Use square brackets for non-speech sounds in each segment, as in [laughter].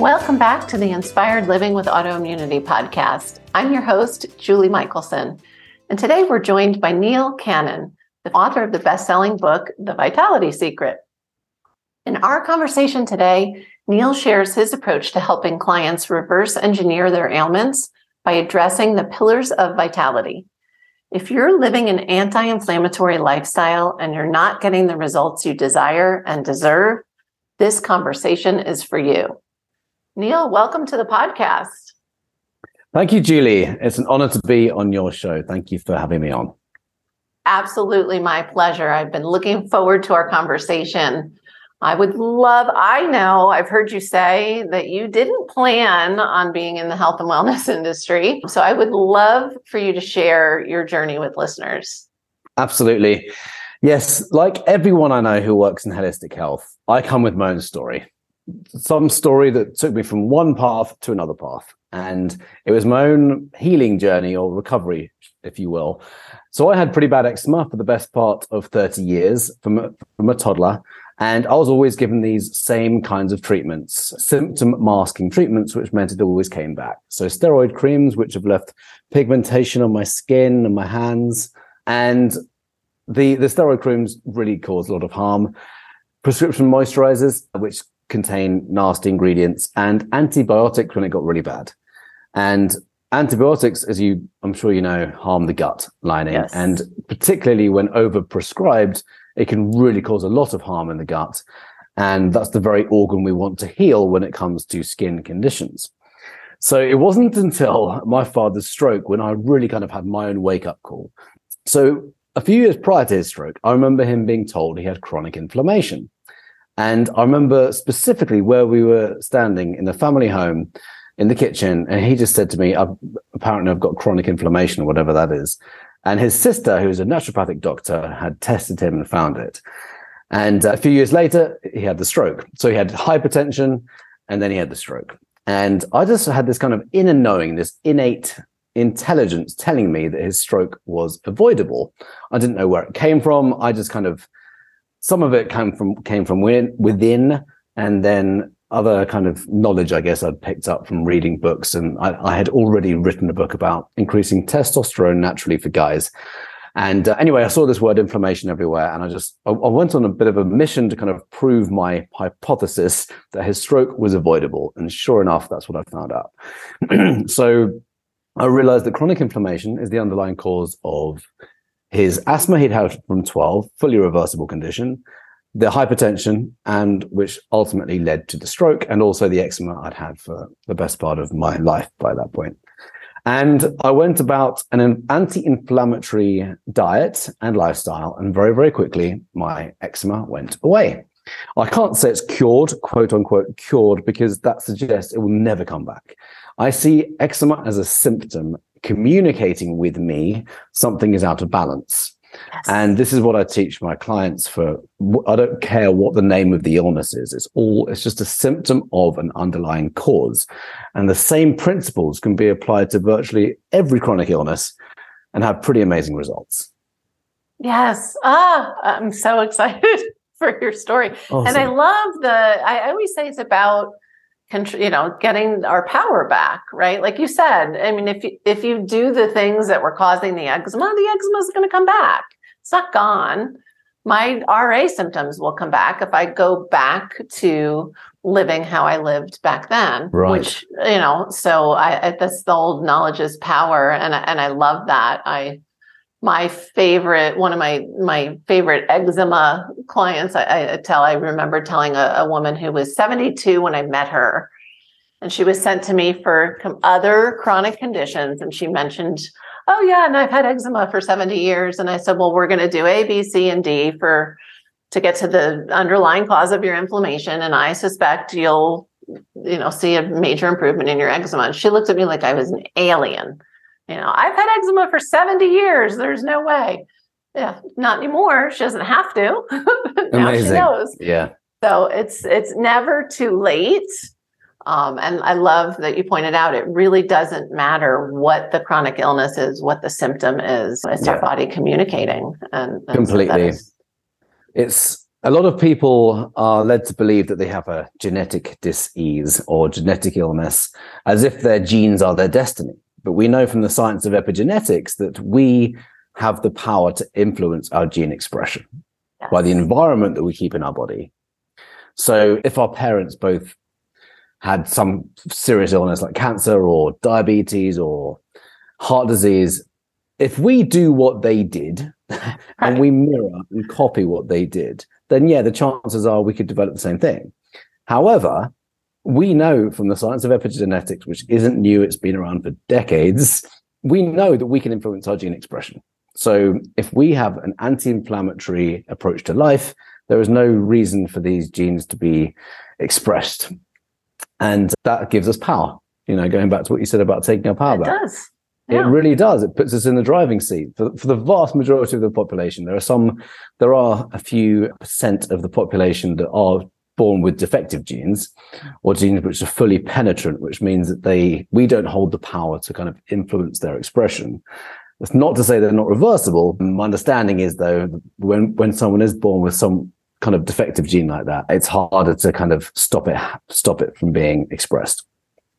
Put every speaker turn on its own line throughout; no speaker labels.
Welcome back to the Inspired Living with Autoimmunity podcast. I'm your host, Julie Michelson. And today we're joined by Neil Cannon, the author of the best selling book, The Vitality Secret. In our conversation today, Neil shares his approach to helping clients reverse engineer their ailments by addressing the pillars of vitality. If you're living an anti inflammatory lifestyle and you're not getting the results you desire and deserve, this conversation is for you. Neil, welcome to the podcast.
Thank you, Julie. It's an honor to be on your show. Thank you for having me on.
Absolutely my pleasure. I've been looking forward to our conversation. I would love, I know I've heard you say that you didn't plan on being in the health and wellness [laughs] industry. So I would love for you to share your journey with listeners.
Absolutely. Yes, like everyone I know who works in holistic health, I come with my own story some story that took me from one path to another path. And it was my own healing journey or recovery, if you will. So I had pretty bad eczema for the best part of 30 years from a, from a toddler. And I was always given these same kinds of treatments, symptom masking treatments, which meant it always came back. So steroid creams, which have left pigmentation on my skin and my hands. And the, the steroid creams really cause a lot of harm. Prescription moisturizers, which contain nasty ingredients and antibiotics when it got really bad. And antibiotics, as you, I'm sure you know, harm the gut lining. Yes. And particularly when overprescribed, it can really cause a lot of harm in the gut. And that's the very organ we want to heal when it comes to skin conditions. So it wasn't until my father's stroke when I really kind of had my own wake up call. So a few years prior to his stroke, I remember him being told he had chronic inflammation. And I remember specifically where we were standing in the family home in the kitchen. And he just said to me, apparently I've got chronic inflammation or whatever that is. And his sister, who's a naturopathic doctor, had tested him and found it. And a few years later, he had the stroke. So he had hypertension and then he had the stroke. And I just had this kind of inner knowing, this innate intelligence telling me that his stroke was avoidable. I didn't know where it came from. I just kind of some of it came from came from within, and then other kind of knowledge, I guess, I'd picked up from reading books. And I, I had already written a book about increasing testosterone naturally for guys. And uh, anyway, I saw this word inflammation everywhere, and I just I, I, went on a bit of a mission to kind of prove my hypothesis that his stroke was avoidable. And sure enough, that's what I found out. [clears throat] so I realized that chronic inflammation is the underlying cause of his asthma he'd had from 12, fully reversible condition, the hypertension, and which ultimately led to the stroke, and also the eczema I'd had for the best part of my life by that point. And I went about an anti inflammatory diet and lifestyle, and very, very quickly, my eczema went away. I can't say it's cured, quote unquote, cured, because that suggests it will never come back. I see eczema as a symptom communicating with me something is out of balance. Yes. And this is what I teach my clients for I don't care what the name of the illness is. It's all it's just a symptom of an underlying cause. And the same principles can be applied to virtually every chronic illness and have pretty amazing results.
Yes. Ah, I'm so [laughs] excited for your story. Awesome. And I love the I always say it's about you know getting our power back right? Like you said i mean if you if you do the things that were causing the eczema the eczema is going to come back. It's not gone. My ra symptoms will come back if i go back to living how i lived back then right. which you know so i that's the old knowledge is power and and i love that. I my favorite one of my my favorite eczema clients I, I tell i remember telling a, a, woman who was 72 when i met her and she was sent to me for other chronic conditions and she mentioned oh yeah and i've had eczema for 70 years and i said well we're going to do a b c and d for to get to the underlying cause of your inflammation and i suspect you'll you know, see a major improvement in your eczema. And she looked at me like I was an alien. You know, I've had eczema for 70 years. There's no way. Yeah, not anymore. She doesn't have to. [laughs] now Amazing. she knows.
Yeah.
So it's it's never too late. Um, and I love that you pointed out it really doesn't matter what the chronic illness is, what the symptom is. It's yeah. our body communicating. And, and
completely. So it's a lot of people are led to believe that they have a genetic disease or genetic illness as if their genes are their destiny. But we know from the science of epigenetics that we have the power to influence our gene expression yes. by the environment that we keep in our body. So if our parents both had some serious illness like cancer or diabetes or heart disease, if we do what they did [laughs] and we mirror and copy what they did, then yeah, the chances are we could develop the same thing. However, we know from the science of epigenetics, which isn't new, it's been around for decades, we know that we can influence our gene expression. So if we have an anti-inflammatory approach to life, there is no reason for these genes to be expressed. And that gives us power. You know, going back to what you said about taking our power
it
back.
Does.
Yeah. It really does. It puts us in the driving seat for, for the vast majority of the population. There are some, there are a few percent of the population that are born with defective genes or genes which are fully penetrant, which means that they, we don't hold the power to kind of influence their expression. That's not to say they're not reversible. My understanding is though, when, when someone is born with some kind of defective gene like that, it's harder to kind of stop it, stop it from being expressed.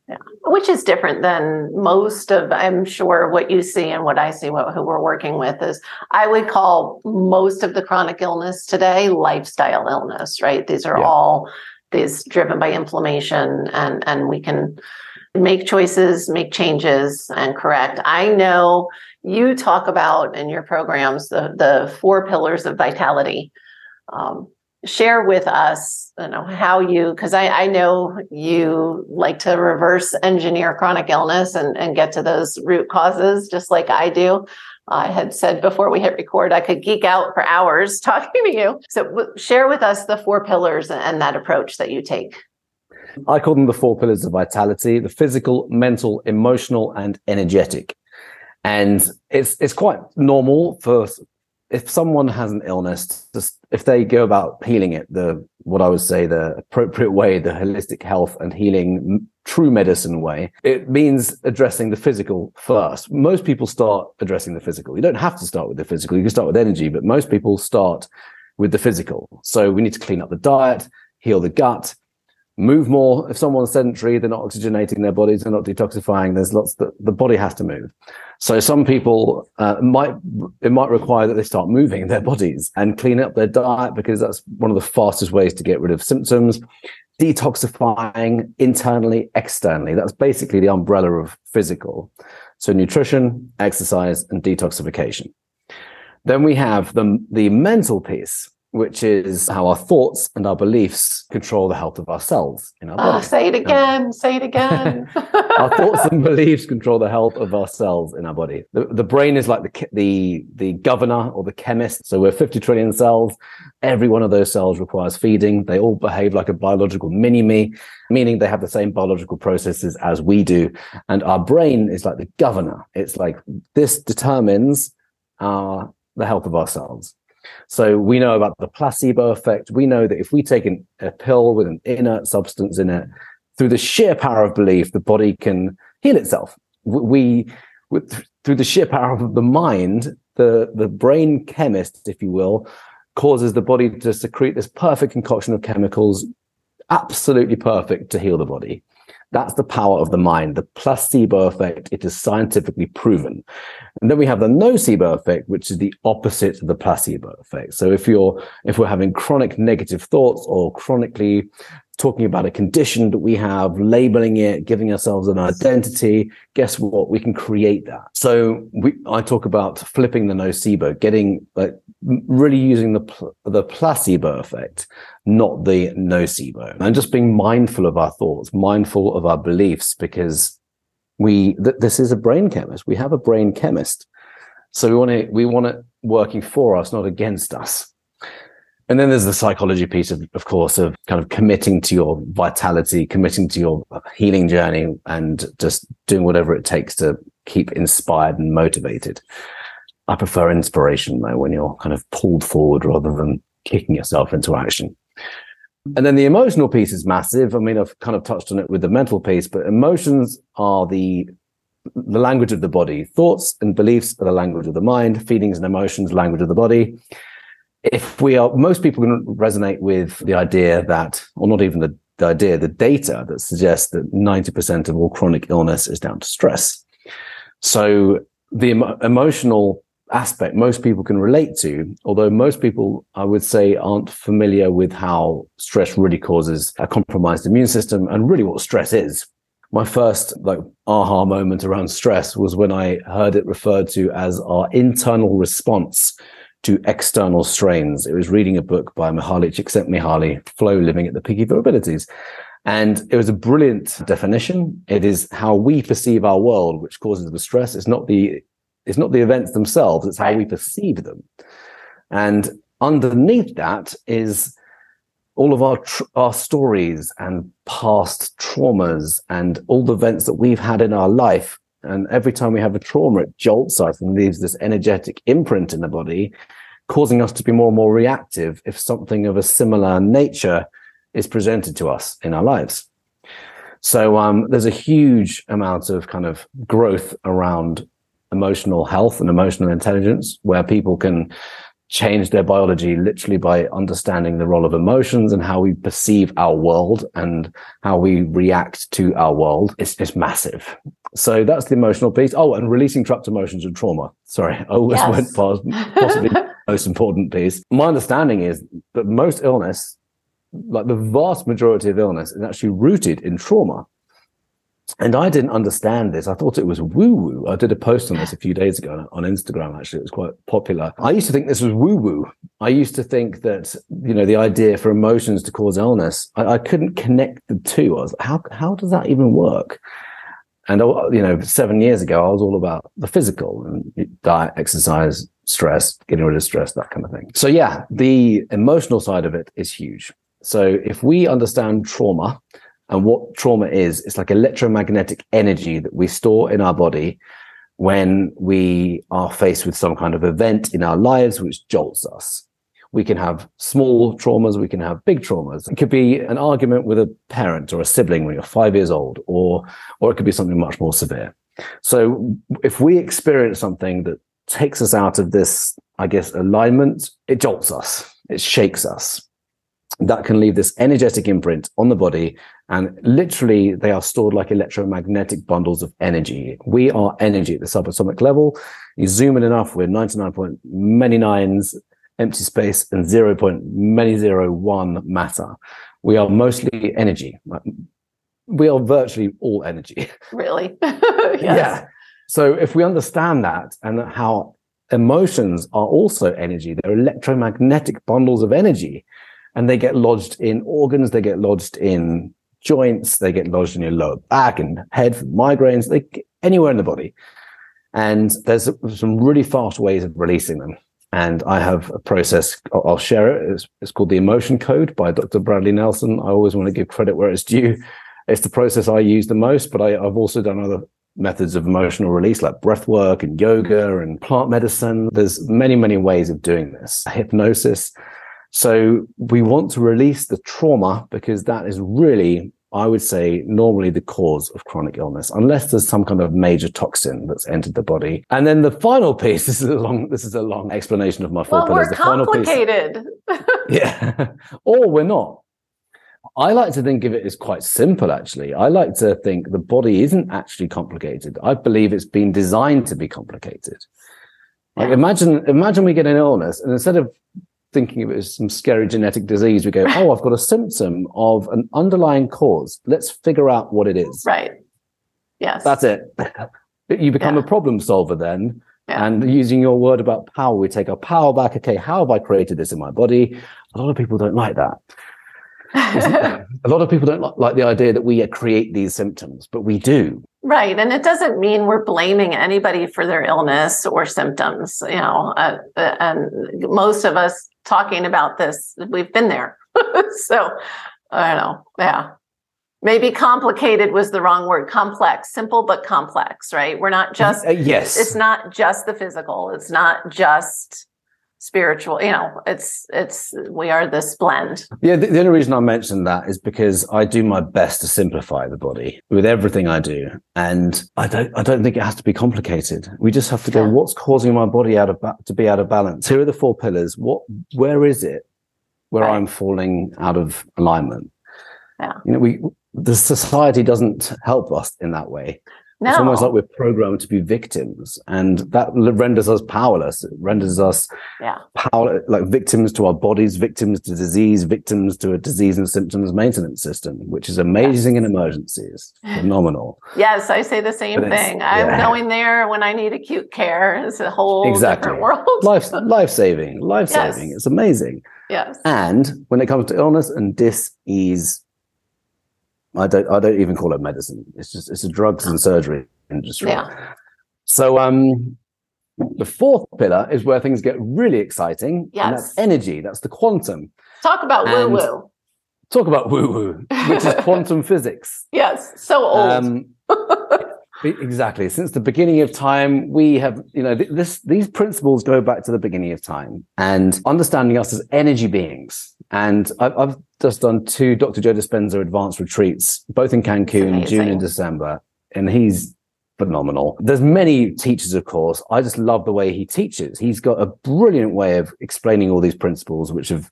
Yeah. Which is different than most of, I'm sure, what you see and what I see, what, who we're working with is I would call most of the chronic illness today lifestyle illness, right? These are yeah. all these driven by inflammation and, and we can make choices, make changes and correct. I know you talk about in your programs the, the four pillars of vitality. Um, share with us you know how you because I, I know you like to reverse engineer chronic illness and, and get to those root causes just like i do. I had said before we hit record i could geek out for hours [laughs] talking to you. So w- share with us the four pillars and that approach that you take.
I call them the four pillars of vitality the physical mental emotional and energetic. And it's it's quite normal for if someone has an illness, just if they go about healing it, the what I would say the appropriate way, the holistic health and healing true medicine way, it means addressing the physical first. Most people start addressing the physical. You don't have to start with the physical. You can start with energy, but most people start with the physical. So we need to clean up the diet, heal the gut, move more. If someone's sedentary, they're not oxygenating their bodies, they're not detoxifying. There's lots that the body has to move. So some people uh, might it might require that they start moving their bodies and clean up their diet because that's one of the fastest ways to get rid of symptoms. Detoxifying internally, externally. That's basically the umbrella of physical. So nutrition, exercise, and detoxification. Then we have the the mental piece, which is how our thoughts and our beliefs control the health of ourselves in our
oh, body. Say it again. Um, say it again.
our thoughts and beliefs control the health of ourselves in our body. The, the brain is like the, the, the governor or the chemist. So we're 50 trillion cells. Every one of those cells requires feeding. They all behave like a biological mini me, meaning they have the same biological processes as we do. And our brain is like the governor. It's like this determines our, the health of our cells. So we know about the placebo effect. We know that if we take an, a pill with an inert substance in it, through the sheer power of belief, the body can heal itself. We, with, through the sheer power of the mind, the, the brain chemist, if you will, causes the body to secrete this perfect concoction of chemicals, absolutely perfect to heal the body. That's the power of the mind, the placebo effect. It is scientifically proven. And then we have the nocebo effect, which is the opposite of the placebo effect. So if you're, if we're having chronic negative thoughts or chronically talking about a condition that we have, labeling it, giving ourselves an identity, guess what? We can create that. So we, I talk about flipping the nocebo, getting like really using the, the placebo effect, not the nocebo and just being mindful of our thoughts, mindful of our beliefs, because we, th- this is a brain chemist. We have a brain chemist. So we want it, we want it working for us, not against us. And then there's the psychology piece of, of course, of kind of committing to your vitality, committing to your healing journey and just doing whatever it takes to keep inspired and motivated. I prefer inspiration though, when you're kind of pulled forward rather than kicking yourself into action. And then the emotional piece is massive. I mean, I've kind of touched on it with the mental piece, but emotions are the the language of the body. Thoughts and beliefs are the language of the mind. Feelings and emotions, language of the body. If we are, most people can resonate with the idea that, or not even the, the idea, the data that suggests that 90% of all chronic illness is down to stress. So the emo- emotional aspect most people can relate to, although most people, I would say, aren't familiar with how stress really causes a compromised immune system and really what stress is. My first like aha moment around stress was when I heard it referred to as our internal response to external strains. It was reading a book by Mihaly Csikszentmihalyi, Flow Living at the Peak of Your Abilities. And it was a brilliant definition. It is how we perceive our world, which causes the stress. It's not the it's not the events themselves, it's how we perceive them. And underneath that is all of our tr- our stories and past traumas and all the events that we've had in our life. And every time we have a trauma, it jolts us and leaves this energetic imprint in the body, causing us to be more and more reactive if something of a similar nature is presented to us in our lives. So um, there's a huge amount of kind of growth around emotional health and emotional intelligence, where people can change their biology literally by understanding the role of emotions and how we perceive our world and how we react to our world is, is massive. So that's the emotional piece. Oh, and releasing trapped emotions and trauma. Sorry, I always yes. went past possibly the [laughs] most important piece. My understanding is that most illness, like the vast majority of illness, is actually rooted in trauma. And I didn't understand this. I thought it was woo woo. I did a post on this a few days ago on Instagram, actually. It was quite popular. I used to think this was woo woo. I used to think that, you know, the idea for emotions to cause illness, I, I couldn't connect the two. I was like, how, how does that even work? And, uh, you know, seven years ago, I was all about the physical and diet, exercise, stress, getting rid of stress, that kind of thing. So, yeah, the emotional side of it is huge. So, if we understand trauma, and what trauma is, it's like electromagnetic energy that we store in our body when we are faced with some kind of event in our lives which jolts us. We can have small traumas, we can have big traumas. It could be an argument with a parent or a sibling when you're five years old, or, or it could be something much more severe. So if we experience something that takes us out of this, I guess, alignment, it jolts us, it shakes us that can leave this energetic imprint on the body. And literally, they are stored like electromagnetic bundles of energy. We are energy at the subatomic level. You zoom in enough, we're 99 point many nines, empty space, and 0 point many zero one matter. We are mostly energy. We are virtually all energy. [laughs]
Really? [laughs] yes.
Yeah. So if we understand that and how emotions are also energy, they're electromagnetic bundles of energy and they get lodged in organs, they get lodged in joints, they get lodged in your lower back and head migraines, they anywhere in the body. And there's some really fast ways of releasing them. And I have a process, I'll share it. It's, it's called the emotion code by Dr. Bradley Nelson. I always want to give credit where it's due. It's the process I use the most, but I, I've also done other methods of emotional release like breath work and yoga and plant medicine. There's many, many ways of doing this. Hypnosis. So we want to release the trauma because that is really, I would say, normally the cause of chronic illness, unless there's some kind of major toxin that's entered the body. And then the final piece, [laughs] this is a long, this is a long explanation of my four
well,
pillars.
We're complicated. [laughs]
yeah. or we're not. I like to think of it as quite simple, actually. I like to think the body isn't actually complicated. I believe it's been designed to be complicated. Like imagine, imagine we get an illness and instead of thinking of it as some scary genetic disease, we go, oh, I've got a symptom of an underlying cause. Let's figure out what it is.
Right. Yes.
That's it. [laughs] you become yeah. a problem solver then. Yeah. And using your word about power, we take our power back. Okay, how have I created this in my body? A lot of people don't like that. [laughs] a lot of people don't like, the idea that we create these symptoms, but we do.
Right. And it doesn't mean we're blaming anybody for their illness or symptoms, you know, uh, uh and most of us talking about this. We've been there. [laughs] so I don't know. Yeah. Maybe complicated was the wrong word. Complex, simple but complex, right? We're not just
uh, yes.
It's not just the physical. It's not just spiritual you know it's it's we are this blend.
Yeah the, the, only reason i mentioned that is because i do my best to simplify the body with everything i do. And i don't i don't think it has to be complicated. We just have to go yeah. what's causing my body out of ba- to be out of balance? Here are the four pillars. What where is it where right. i'm falling out of alignment?
Yeah.
You know we the society doesn't help us in that way no. It's almost like we're programmed to be victims, and that renders us powerless. It renders us
yeah.
power, like victims to our bodies, victims to disease, victims to a disease and symptoms maintenance system, which is amazing yes. in emergencies. [laughs] Phenomenal.
Yes, I say the same thing. I'm going there when I need acute care. It's a whole exactly. different world.
life, life saving, life saving. It's amazing.
Yes.
And when it comes to illness and dis-ease, I don't I don't even call it medicine. It's just it's a drugs and surgery industry.
Yeah.
So um the fourth pillar is where things get really exciting.
Yes.
And that's energy. That's the quantum.
Talk about woo woo.
Talk about woo woo, which is [laughs] quantum physics.
Yes. So old. Um,
exactly. Since the beginning of time, we have, you know, this, these principles go back to the beginning of time and understanding us as energy beings. And I've, I've just done two Dr. Joe Dispenza advanced retreats, both in Cancun, June and December. And he's phenomenal. There's many teachers, of course. I just love the way he teaches. He's got a brilliant way of explaining all these principles, which have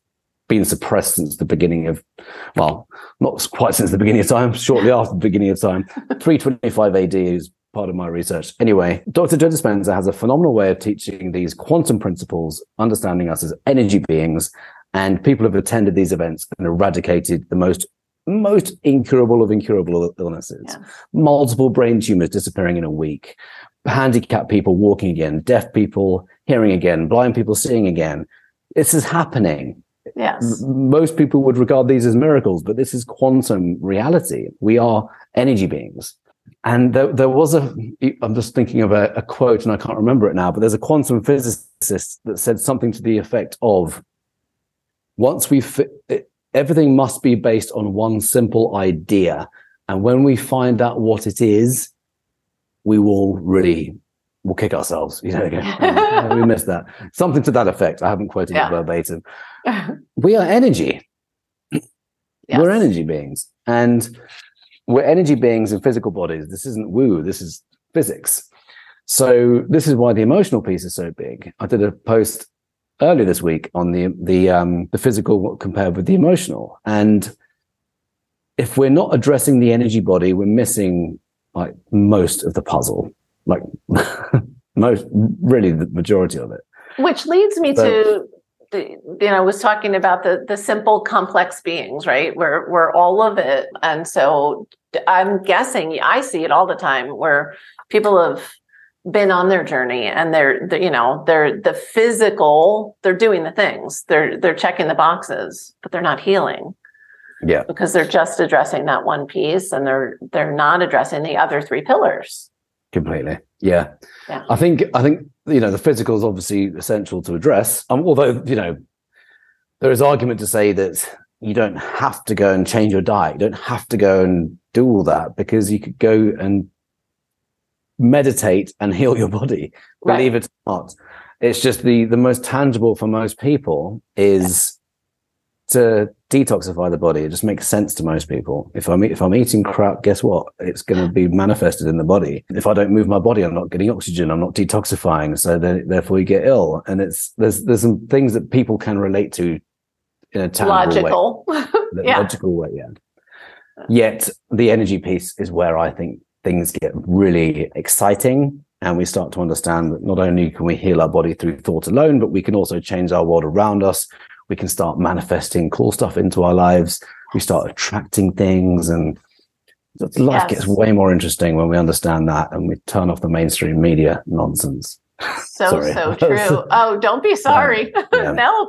been suppressed since the beginning of, well, not quite since the beginning of time, shortly after the beginning of time. [laughs] 325 AD is part of my research. Anyway, Dr. Joe Dispenza has a phenomenal way of teaching these quantum principles, understanding us as energy beings. And people have attended these events and eradicated the most most incurable of incurable illnesses. Yeah. Multiple brain tumors disappearing in a week, handicapped people walking again, deaf people hearing again, blind people seeing again. This is happening.
Yes.
Most people would regard these as miracles, but this is quantum reality. We are energy beings. And there, there was a, I'm just thinking of a, a quote and I can't remember it now, but there's a quantum physicist that said something to the effect of once we fit, everything must be based on one simple idea. And when we find out what it is, we will really we'll kick ourselves. You know, again, [laughs] [laughs] we missed that. Something to that effect. I haven't quoted yeah. it verbatim. [laughs] we are energy. Yes. We're energy beings. And we're energy beings in physical bodies. This isn't woo, this is physics. So this is why the emotional piece is so big. I did a post earlier this week on the the um, the physical compared with the emotional, and if we're not addressing the energy body, we're missing like most of the puzzle, like [laughs] most really the majority of it.
Which leads me to the, you know, I was talking about the the simple complex beings, right? We're we're all of it, and so I'm guessing I see it all the time where people have been on their journey and they're, they're, you know they're the physical they're doing the things. They're they're checking the boxes but they're not healing.
Yeah.
Because they're just addressing that one piece and they're they're not addressing the other three pillars
completely yeah, yeah. i think i think you know the physical is obviously essential to address um, although you know there is argument to say that you don't have to go and change your diet you don't have to go and do all that because you could go and meditate and [laughs] heal your body. Right. Believe it or not. It's just the the most tangible for most people is to detoxify the body. It just makes sense to most people. If I'm if I'm eating crap, guess what? It's going to be manifested in the body. If I don't move my body, I'm not getting oxygen. I'm not detoxifying. So then, therefore, you get ill. And it's there's there's some things that people can relate to in a tangible
logical, [laughs] way. yeah.
logical way. Yeah. Yet the energy piece is where I think things get really exciting and we start to understand that not only can we heal our body through thought alone, but we can also change our world around us. We can start manifesting cool stuff into our lives. We start attracting things and life yes. gets way more interesting when we understand that and we turn off the mainstream media nonsense.
So, [laughs] so true. Oh, don't be [laughs] sorry. Um, yeah. [laughs] no,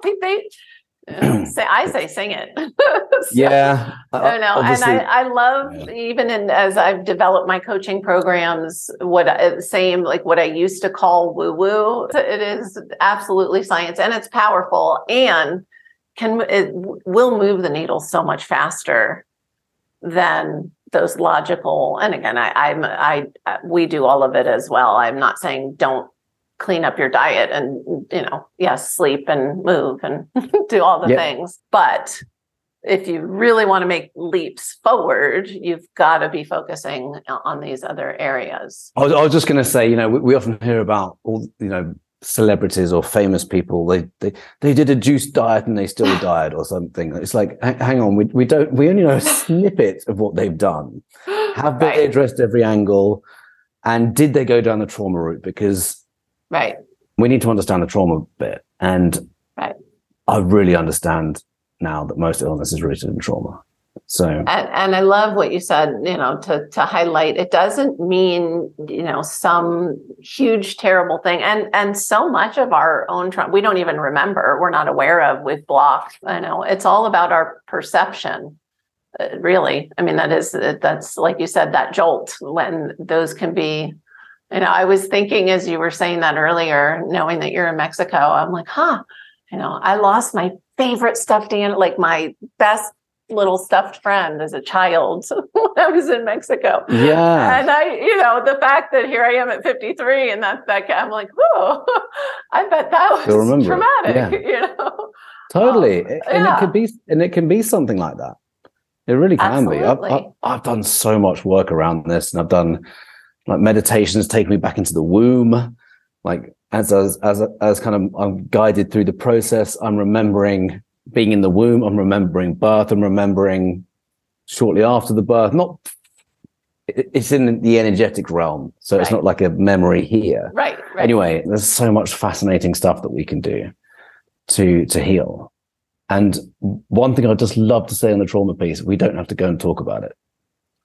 Um, they, say I say sing it. [laughs]
so, yeah,
I uh, know, and I, I love yeah. even in as I've developed my coaching programs, what same like what I used to call woo woo. It is absolutely science, and it's powerful, and can it will move the needle so much faster than those logical. And again, I, I'm I we do all of it as well. I'm not saying don't clean up your diet and you know yes sleep and move and [laughs] do all the yep. things. But if you really want to make leaps forward you've got to be focusing on these other areas.
I was, I was just going to say you know we, we, often hear about all you know celebrities or famous people. They they, they did a juice diet and they still [laughs] died or something. It's like hang on we, we don't we only know a [laughs] snippet of what they've done. Have they right. addressed every angle? And did they go down the trauma route? Because
Right.
We need to understand the trauma bit. And
right.
I really understand now that most illness is rooted in trauma. So
and, and I love what you said, you know, to to highlight it doesn't mean, you know, some huge terrible thing. And and so much of our own trauma we don't even remember, we're not aware of with blocked. I know it's all about our perception. Uh, really. I mean, that is that's like you said, that jolt when those can be know, I was thinking as you were saying that earlier, knowing that you're in Mexico, I'm like, huh, you know, I lost my favorite stuffed animal, like my best little stuffed friend as a child [laughs] when I was in Mexico.
Yeah.
And I, you know, the fact that here I am at 53 and that's that I'm like, oh, [laughs] I bet that was traumatic, yeah. [laughs] you know.
Totally. Um, and yeah. it could be and it can be something like that. It really can Absolutely. be. I've, I've, I've done so much work around this and I've done like meditations take me back into the womb. Like as as as as kind of I'm guided through the process, I'm remembering being in the womb. I'm remembering birth. I'm remembering shortly after the birth. Not it's in the energetic realm, so right. it's not like a memory here.
Right, right.
Anyway, there's so much fascinating stuff that we can do to to heal. And one thing I'd just love to say on the trauma piece, we don't have to go and talk about it.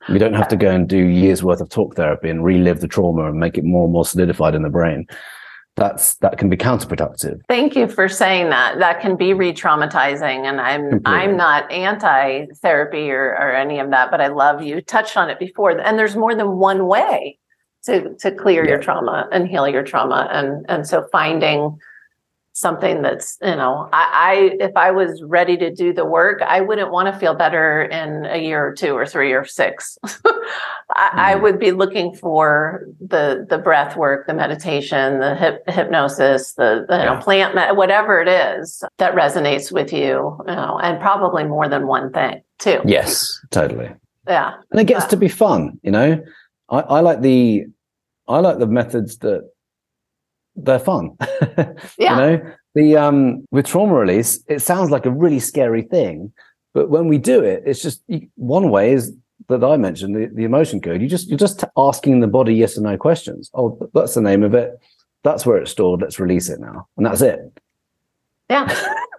We don't have to go and do years worth of talk therapy and relive the trauma and make it more and more solidified in the brain. That's that can be counterproductive.
Thank you for saying that. That can be re-traumatizing, and I'm Completely. I'm not anti-therapy or, or any of that, but I love you touched on it before. And there's more than one way to to clear yeah. your trauma and heal your trauma, and and so finding something that's you know I, I, if i was ready to do the work i wouldn't want to feel better in a year or two or three or six. [laughs] I, mm. I, would be looking for the the breath work the meditation the hip, hypnosis the, the yeah. you know, plant whatever it is that resonates with you you know and probably more than one thing too.
Yes totally.
Yeah.
And it gets to be fun you know? I, I like the i like the methods that they're fun. [laughs]
yeah.
you know, the um with trauma release, it sounds like a really scary thing, but when we do it, it's just one way is that I mentioned the, the emotion code. You just you're just asking the body yes or no questions. Oh, that's the name of it. That's where it's stored. Let's release it now, and that's it.
Yeah.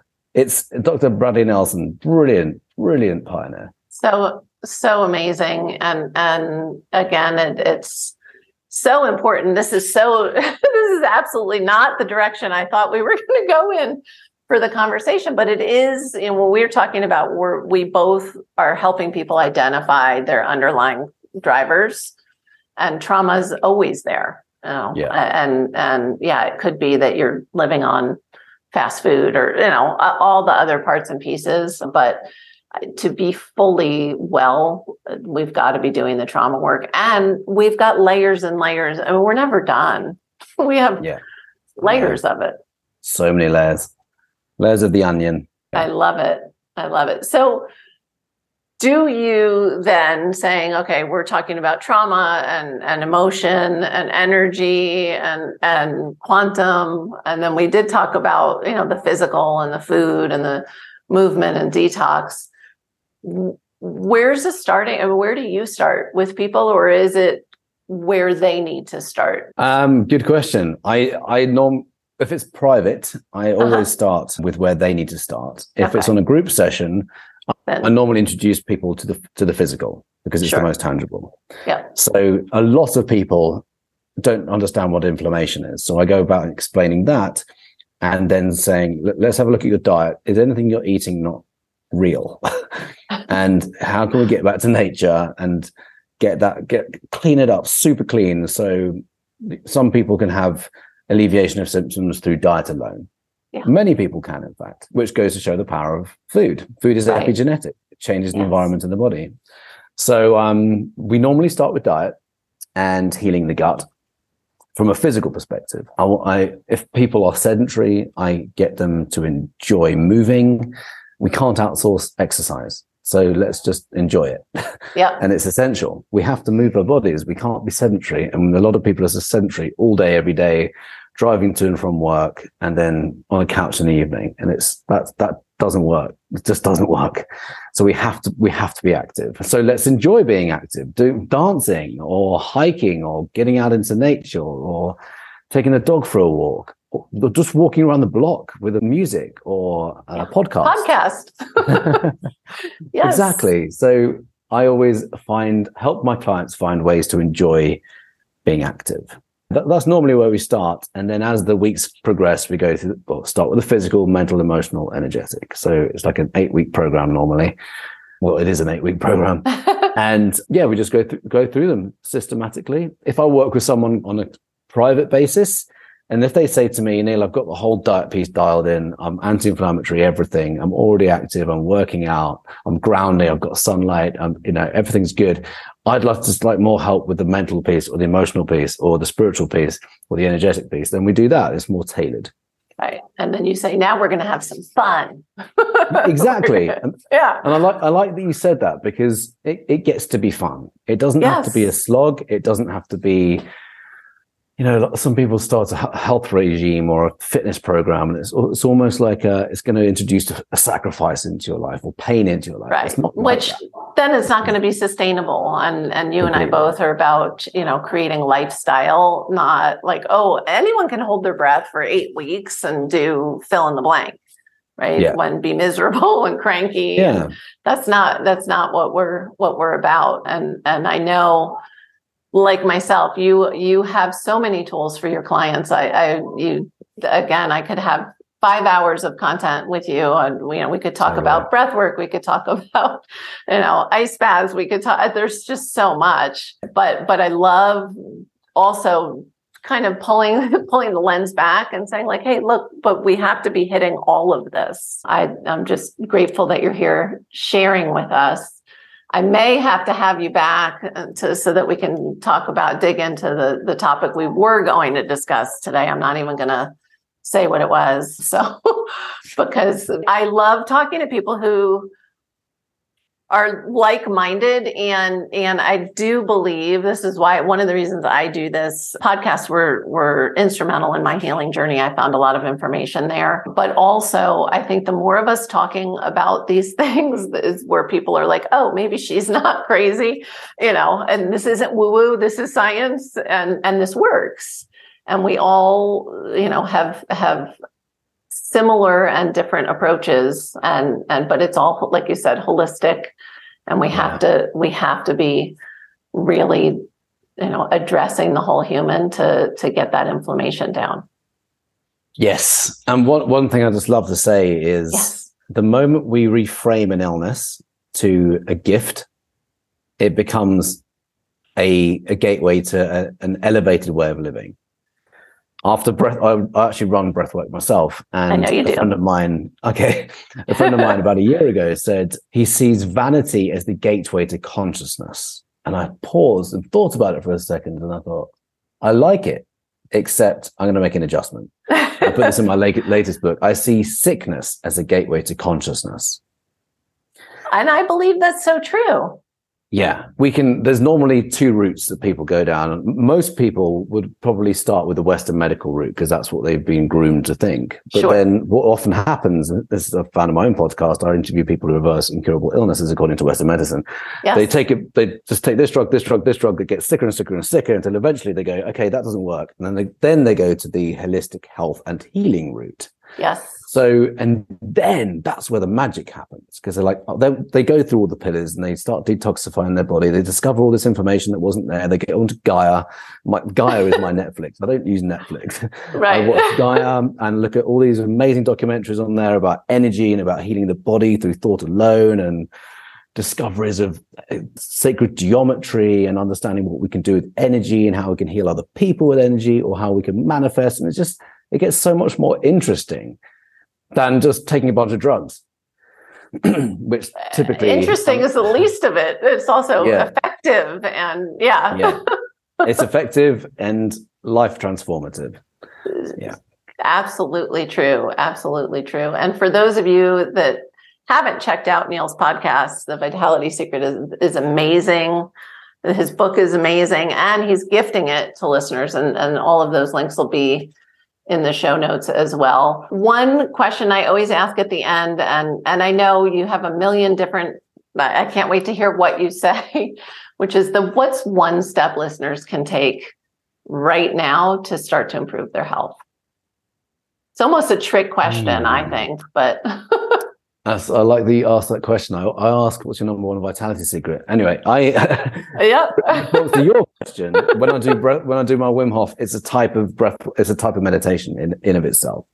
[laughs]
it's Dr. Bradley Nelson, brilliant, brilliant pioneer.
So so amazing, and and again, it, it's so important. This is so, [laughs] this is absolutely not the direction I thought we were [laughs] going to go in for the conversation, but it is, you know, when we're talking about, we're, we both are helping people identify their underlying drivers and trauma is always there. You know?
yeah.
And, and yeah, it could be that you're living on fast food or, you know, all the other parts and pieces, but to be fully well, we've got to be doing the trauma work. And we've got layers and layers. I mean, we're never done. [laughs] We have yeah. layers yeah. of it.
So many layers, layers of the onion.
I love it. I love it. So, do you then saying, okay, we're talking about trauma and, and emotion and energy and, and quantum. And then we did talk about, you know, the physical and the food and the movement and detox where's the starting? I mean, where do you start with people, or is it where they need to start?
Um, good question. I I norm if it's private, I uh-huh. always start with where they need to start. If okay. it's on a group session, then. I normally introduce people to the to the physical because it's sure. the most tangible.
Yeah.
So a lot of people don't understand what inflammation is. So I go about explaining that. and then saying, let's have a look at your diet. Is anything you're eating not real? [laughs] and how can we get back to nature and get that, get clean it up super clean. So some people can have alleviation of symptoms through diet alone. Yeah. Many people can, in fact, which goes to show the power of food. Food is right. epigenetic; it changes yes. the environment in the body. So um, we normally start with diet and healing the gut from a physical perspective. I, I, if people are sedentary, I get them to enjoy moving. We can't outsource exercise. So let's just enjoy it. [laughs]
Yeah.
and it's essential. We have to move our bodies. We can't be sedentary. And a lot of people are just sedentary all day, every day, driving to and from work and then on a couch in the evening. And it's that that doesn't work. It just doesn't work. So we have to we have to be active. So let's enjoy being active. Do dancing or hiking or getting out into nature or taking a dog for a walk just walking around the block with a music or a podcast.
Podcast. [laughs] [laughs]
yes. Exactly. So I always find help my clients find ways to enjoy being active. That, that's normally where we start, and then as the weeks progress, we go through. Well, start with the physical, mental, emotional, energetic. So it's like an eight-week program normally. Well, it is an eight-week program, [laughs] and yeah, we just go through go through them systematically. If I work with someone on a private basis, and if they say to me, Neil, I've got the whole diet piece dialed in, I'm anti-inflammatory, everything, I'm already active, I'm working out, I'm grounding, I've got sunlight, I'm, you know, everything's good. I'd love to like more help with the mental piece or the emotional piece or the spiritual piece or the energetic piece. Then we do that. It's more tailored.
Right. And then you say, now we're going to have some fun. [laughs]
exactly.
And, yeah.
And I like, I like that you said that because it, it gets to be fun. It doesn't yes. have to be a slog. It doesn't have to be, you know, some people start a health regime or a fitness program, and it's it's almost like uh, a, it's going to introduce a sacrifice into your life or pain into your life.
Right. Which then it's not going to be sustainable. And and you and I both are about you know creating lifestyle, not like oh anyone can hold their breath for eight weeks and do fill in the blank, right? Yeah. When be miserable [laughs] and cranky.
Yeah.
That's not that's not what we're what we're about. And and I know like myself you you have so many tools for your clients. I i you again i could have five hours of content with you and you know we could talk about breath work. We could talk [laughs] about you know ice baths. We could talk there's just so much. But but i love also kind of pulling [laughs] pulling the lens back and saying like hey look but we have to be hitting all of this. I i'm just grateful that you're here sharing with us I may have to have you back uh, to, so that we can talk about, dig into the, the topic we were going to discuss today. I'm not even going to say what it was. So, [laughs] because I love talking to people who are like-minded and and I do believe this is why one of the reasons I do this podcasts were were instrumental in my healing journey. I found a lot of information there, but also I think the more of us talking about these [laughs] things is where people are like, "Oh, maybe she's [laughs] not crazy," you know, and this isn't woo-woo, this is science and and this works. And we all, you know, have have similar and different approaches and and but it's all like you said holistic. And we have to we have to be really you know addressing the whole human to to get that inflammation down.
Yes. And one one thing i just love to say is yes. the moment we reframe an illness to a gift it becomes a, a gateway to a, an elevated way of living after breath, I, I actually run breathwork myself, and a
do.
friend of mine, okay, a friend of mine about a year ago said he sees vanity as the gateway to consciousness, and I paused and thought about it for a second, and I thought, I like it, except I'm going to make an adjustment. I put this in my [laughs] latest book. I see sickness as a gateway to consciousness,
and I believe that's so true.
Yeah, we can. There's normally two routes that people go down. Most people would probably start with the Western medical route because that's what they've been groomed to think. But sure. then what often happens, this is a fan of my own podcast, I interview people who reverse incurable illnesses according to Western medicine. Yes. They take it, they just take this drug, this drug, this drug that gets sicker and sicker and sicker until eventually they go, okay, that doesn't work. And then they, then they go to the holistic health and healing route.
Yes.
So, and then that's where the magic happens because they're like, oh, they, they go through all the pillars and they start detoxifying their body. They discover all this information that wasn't there. They get onto Gaia. My, Gaia is my [laughs] Netflix. I don't use Netflix. [laughs]
Right.
I watch [laughs] Gaia and look at all these amazing documentaries on there about energy and about healing the body through thought alone and discoveries of uh, sacred geometry and understanding what we can do with energy and how we can heal other people with energy or how we can manifest. And it's just, it gets so much more interesting than just taking a bunch of drugs. [clears throat] which uh, typically
interesting is the least of it. It's also yeah. effective and yeah.
yeah. [laughs] It's effective and life transformative. Yeah.
Absolutely true. Absolutely true. And for those of you that haven't checked out Neil's podcast, The Vitality Secret is, is amazing. His book is amazing and he's gifting it to listeners and, and all of those links will be in the show notes as well. One question I always ask at the end, and and I know you have a million different. I can't wait to hear what you say, [laughs] which is the what's one step listeners can take right now to start to improve their health. It's almost a trick question, mm. I think, but [laughs]
That's, I like the ask that question. I, I ask, what's your number one vitality secret? Anyway, I [laughs]
yeah. [laughs]
to your question, when I do breath, when I do my Wim Hof, it's a type of breath. It's a type of meditation in in of itself.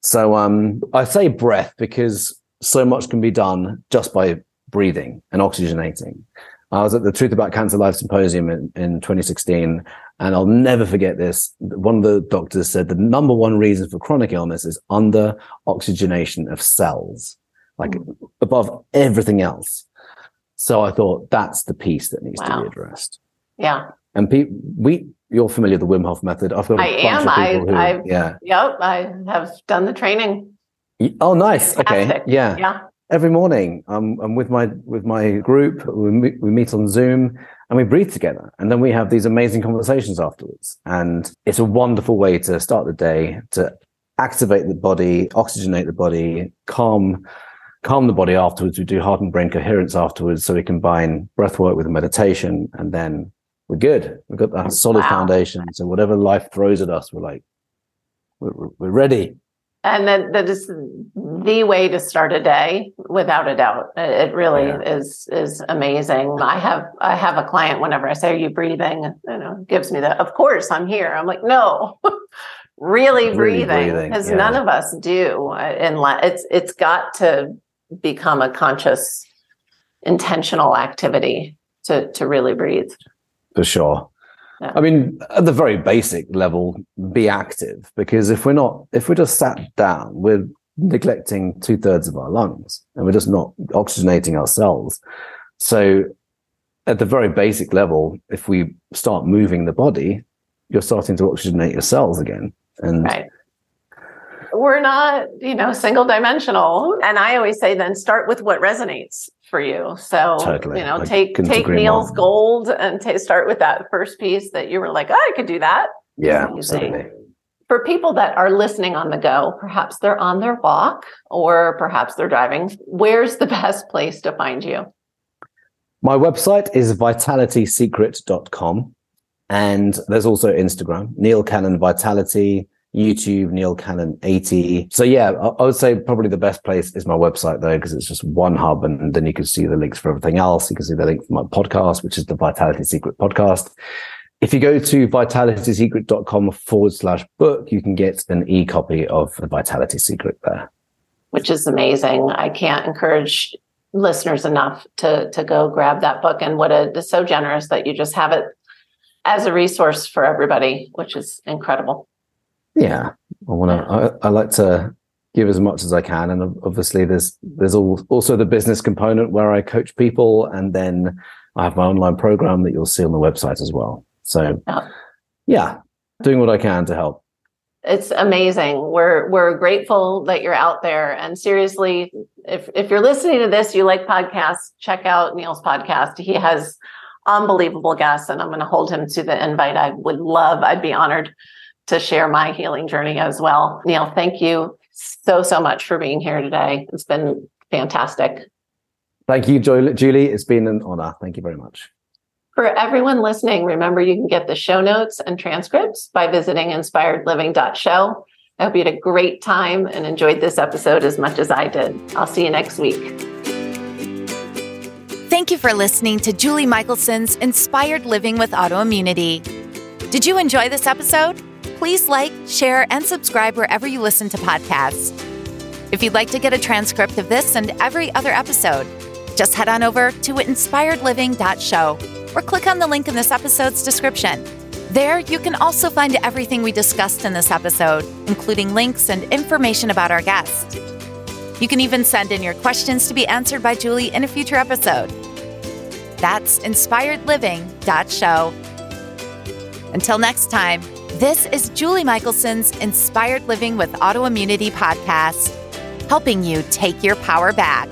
So um, I say breath because so much can be done just by breathing and oxygenating. I was at the Truth About Cancer Live Symposium in, in 2016, and I'll never forget this. One of the doctors said the number one reason for chronic illness is under oxygenation of cells, like mm. above everything else. So I thought that's the piece that needs wow. to be addressed.
Yeah.
And pe- we, you're familiar with the Wim Hof method.
I've got. I am. I, who, I, yeah. Yep. I have done the training.
Oh, nice. Fantastic. Okay. Yeah. Yeah every morning um, I'm with my with my group. We meet, we meet on Zoom and we breathe together, and then we have these amazing conversations afterwards. And it's a wonderful way to start the day to activate the body, oxygenate the body, calm calm the body afterwards. We do heart and brain coherence afterwards, so we combine breath work with meditation, and then we're good. We've got that solid wow. foundation. So whatever life throws at us, we're like, we're, we're ready
and that that is the way to start a day without a doubt. It really yeah. is is amazing. I have i have a client whenever i say are you breathing? You know gives me that of course i'm here. I'm like no. [laughs] Really, breathing because yeah. none of us do uh, and it's it's got to become a conscious intentional activity to to really breathe.
For sure yeah. I mean, at the very basic level, be active because if we're not, if we're just sat down, we're neglecting two thirds of our lungs and we're just not oxygenating ourselves. So, at the very basic level, if we start moving the body, you're starting to oxygenate your cells again. And right
we're not, you know, single dimensional. And I always say then start with what resonates for you. So, totally. you know, I take take Neil's more. gold and t- start with that first piece that you were like, oh, I could do that.
Yeah, certainly.
For people that are listening on the go, perhaps they're on their walk or perhaps they're driving. Where's the [laughs] best place to find you?
My website is vitalitysecret.com. And there's also Instagram, Neil Cannon Vitality. YouTube, Neil Cannon 80. So yeah, I, would say probably the best place is my website though, because it's just one hub and then you can see the links for everything else. You can see the link for my podcast, which is the Vitality Secret podcast. If you go to vitalitysecret.com forward slash book, you can get an e-copy of the Vitality Secret there.
Which is amazing. I can't encourage listeners enough to to go grab that book and what a, it's so generous that you just have it as a resource for everybody, which is incredible.
Yeah, I want to. I, I, like to give as much as I can, and obviously there's there's all, also the business component where I coach people, and then I have my online program that you'll see on the website as well. So, yeah, yeah doing what I can to help.
It's amazing. We're we're grateful that you're out there. And seriously, if if you're listening to this, you like podcasts, check out Neil's podcast. He has unbelievable guests, and I'm going to hold him to the invite. I would love. I'd be honored to share my healing journey as well. Neil, thank you so, so much for being here today. It's been fantastic.
Thank you, Julie. It's been an honor. Thank you very much.
For everyone listening, remember you can get the show notes and transcripts by visiting inspiredliving.show. I hope you had a great time and enjoyed this episode as much as I did. I'll see you next week.
Thank you for listening to Julie Michelson's Inspired Living with Autoimmunity. Did you enjoy this episode? Please like, share, and subscribe wherever you listen to podcasts. If you'd like to get a transcript of this and every other episode, just head on over to inspiredliving.show or click on the link in this episode's description. There, you can also find everything we discussed in this episode, including links and information about our guest. You can even send in your questions to be answered by Julie in a future episode. That's inspiredliving.show. Until next time, this is Julie Michelson's Inspired Living with Autoimmunity podcast, helping you take your power back.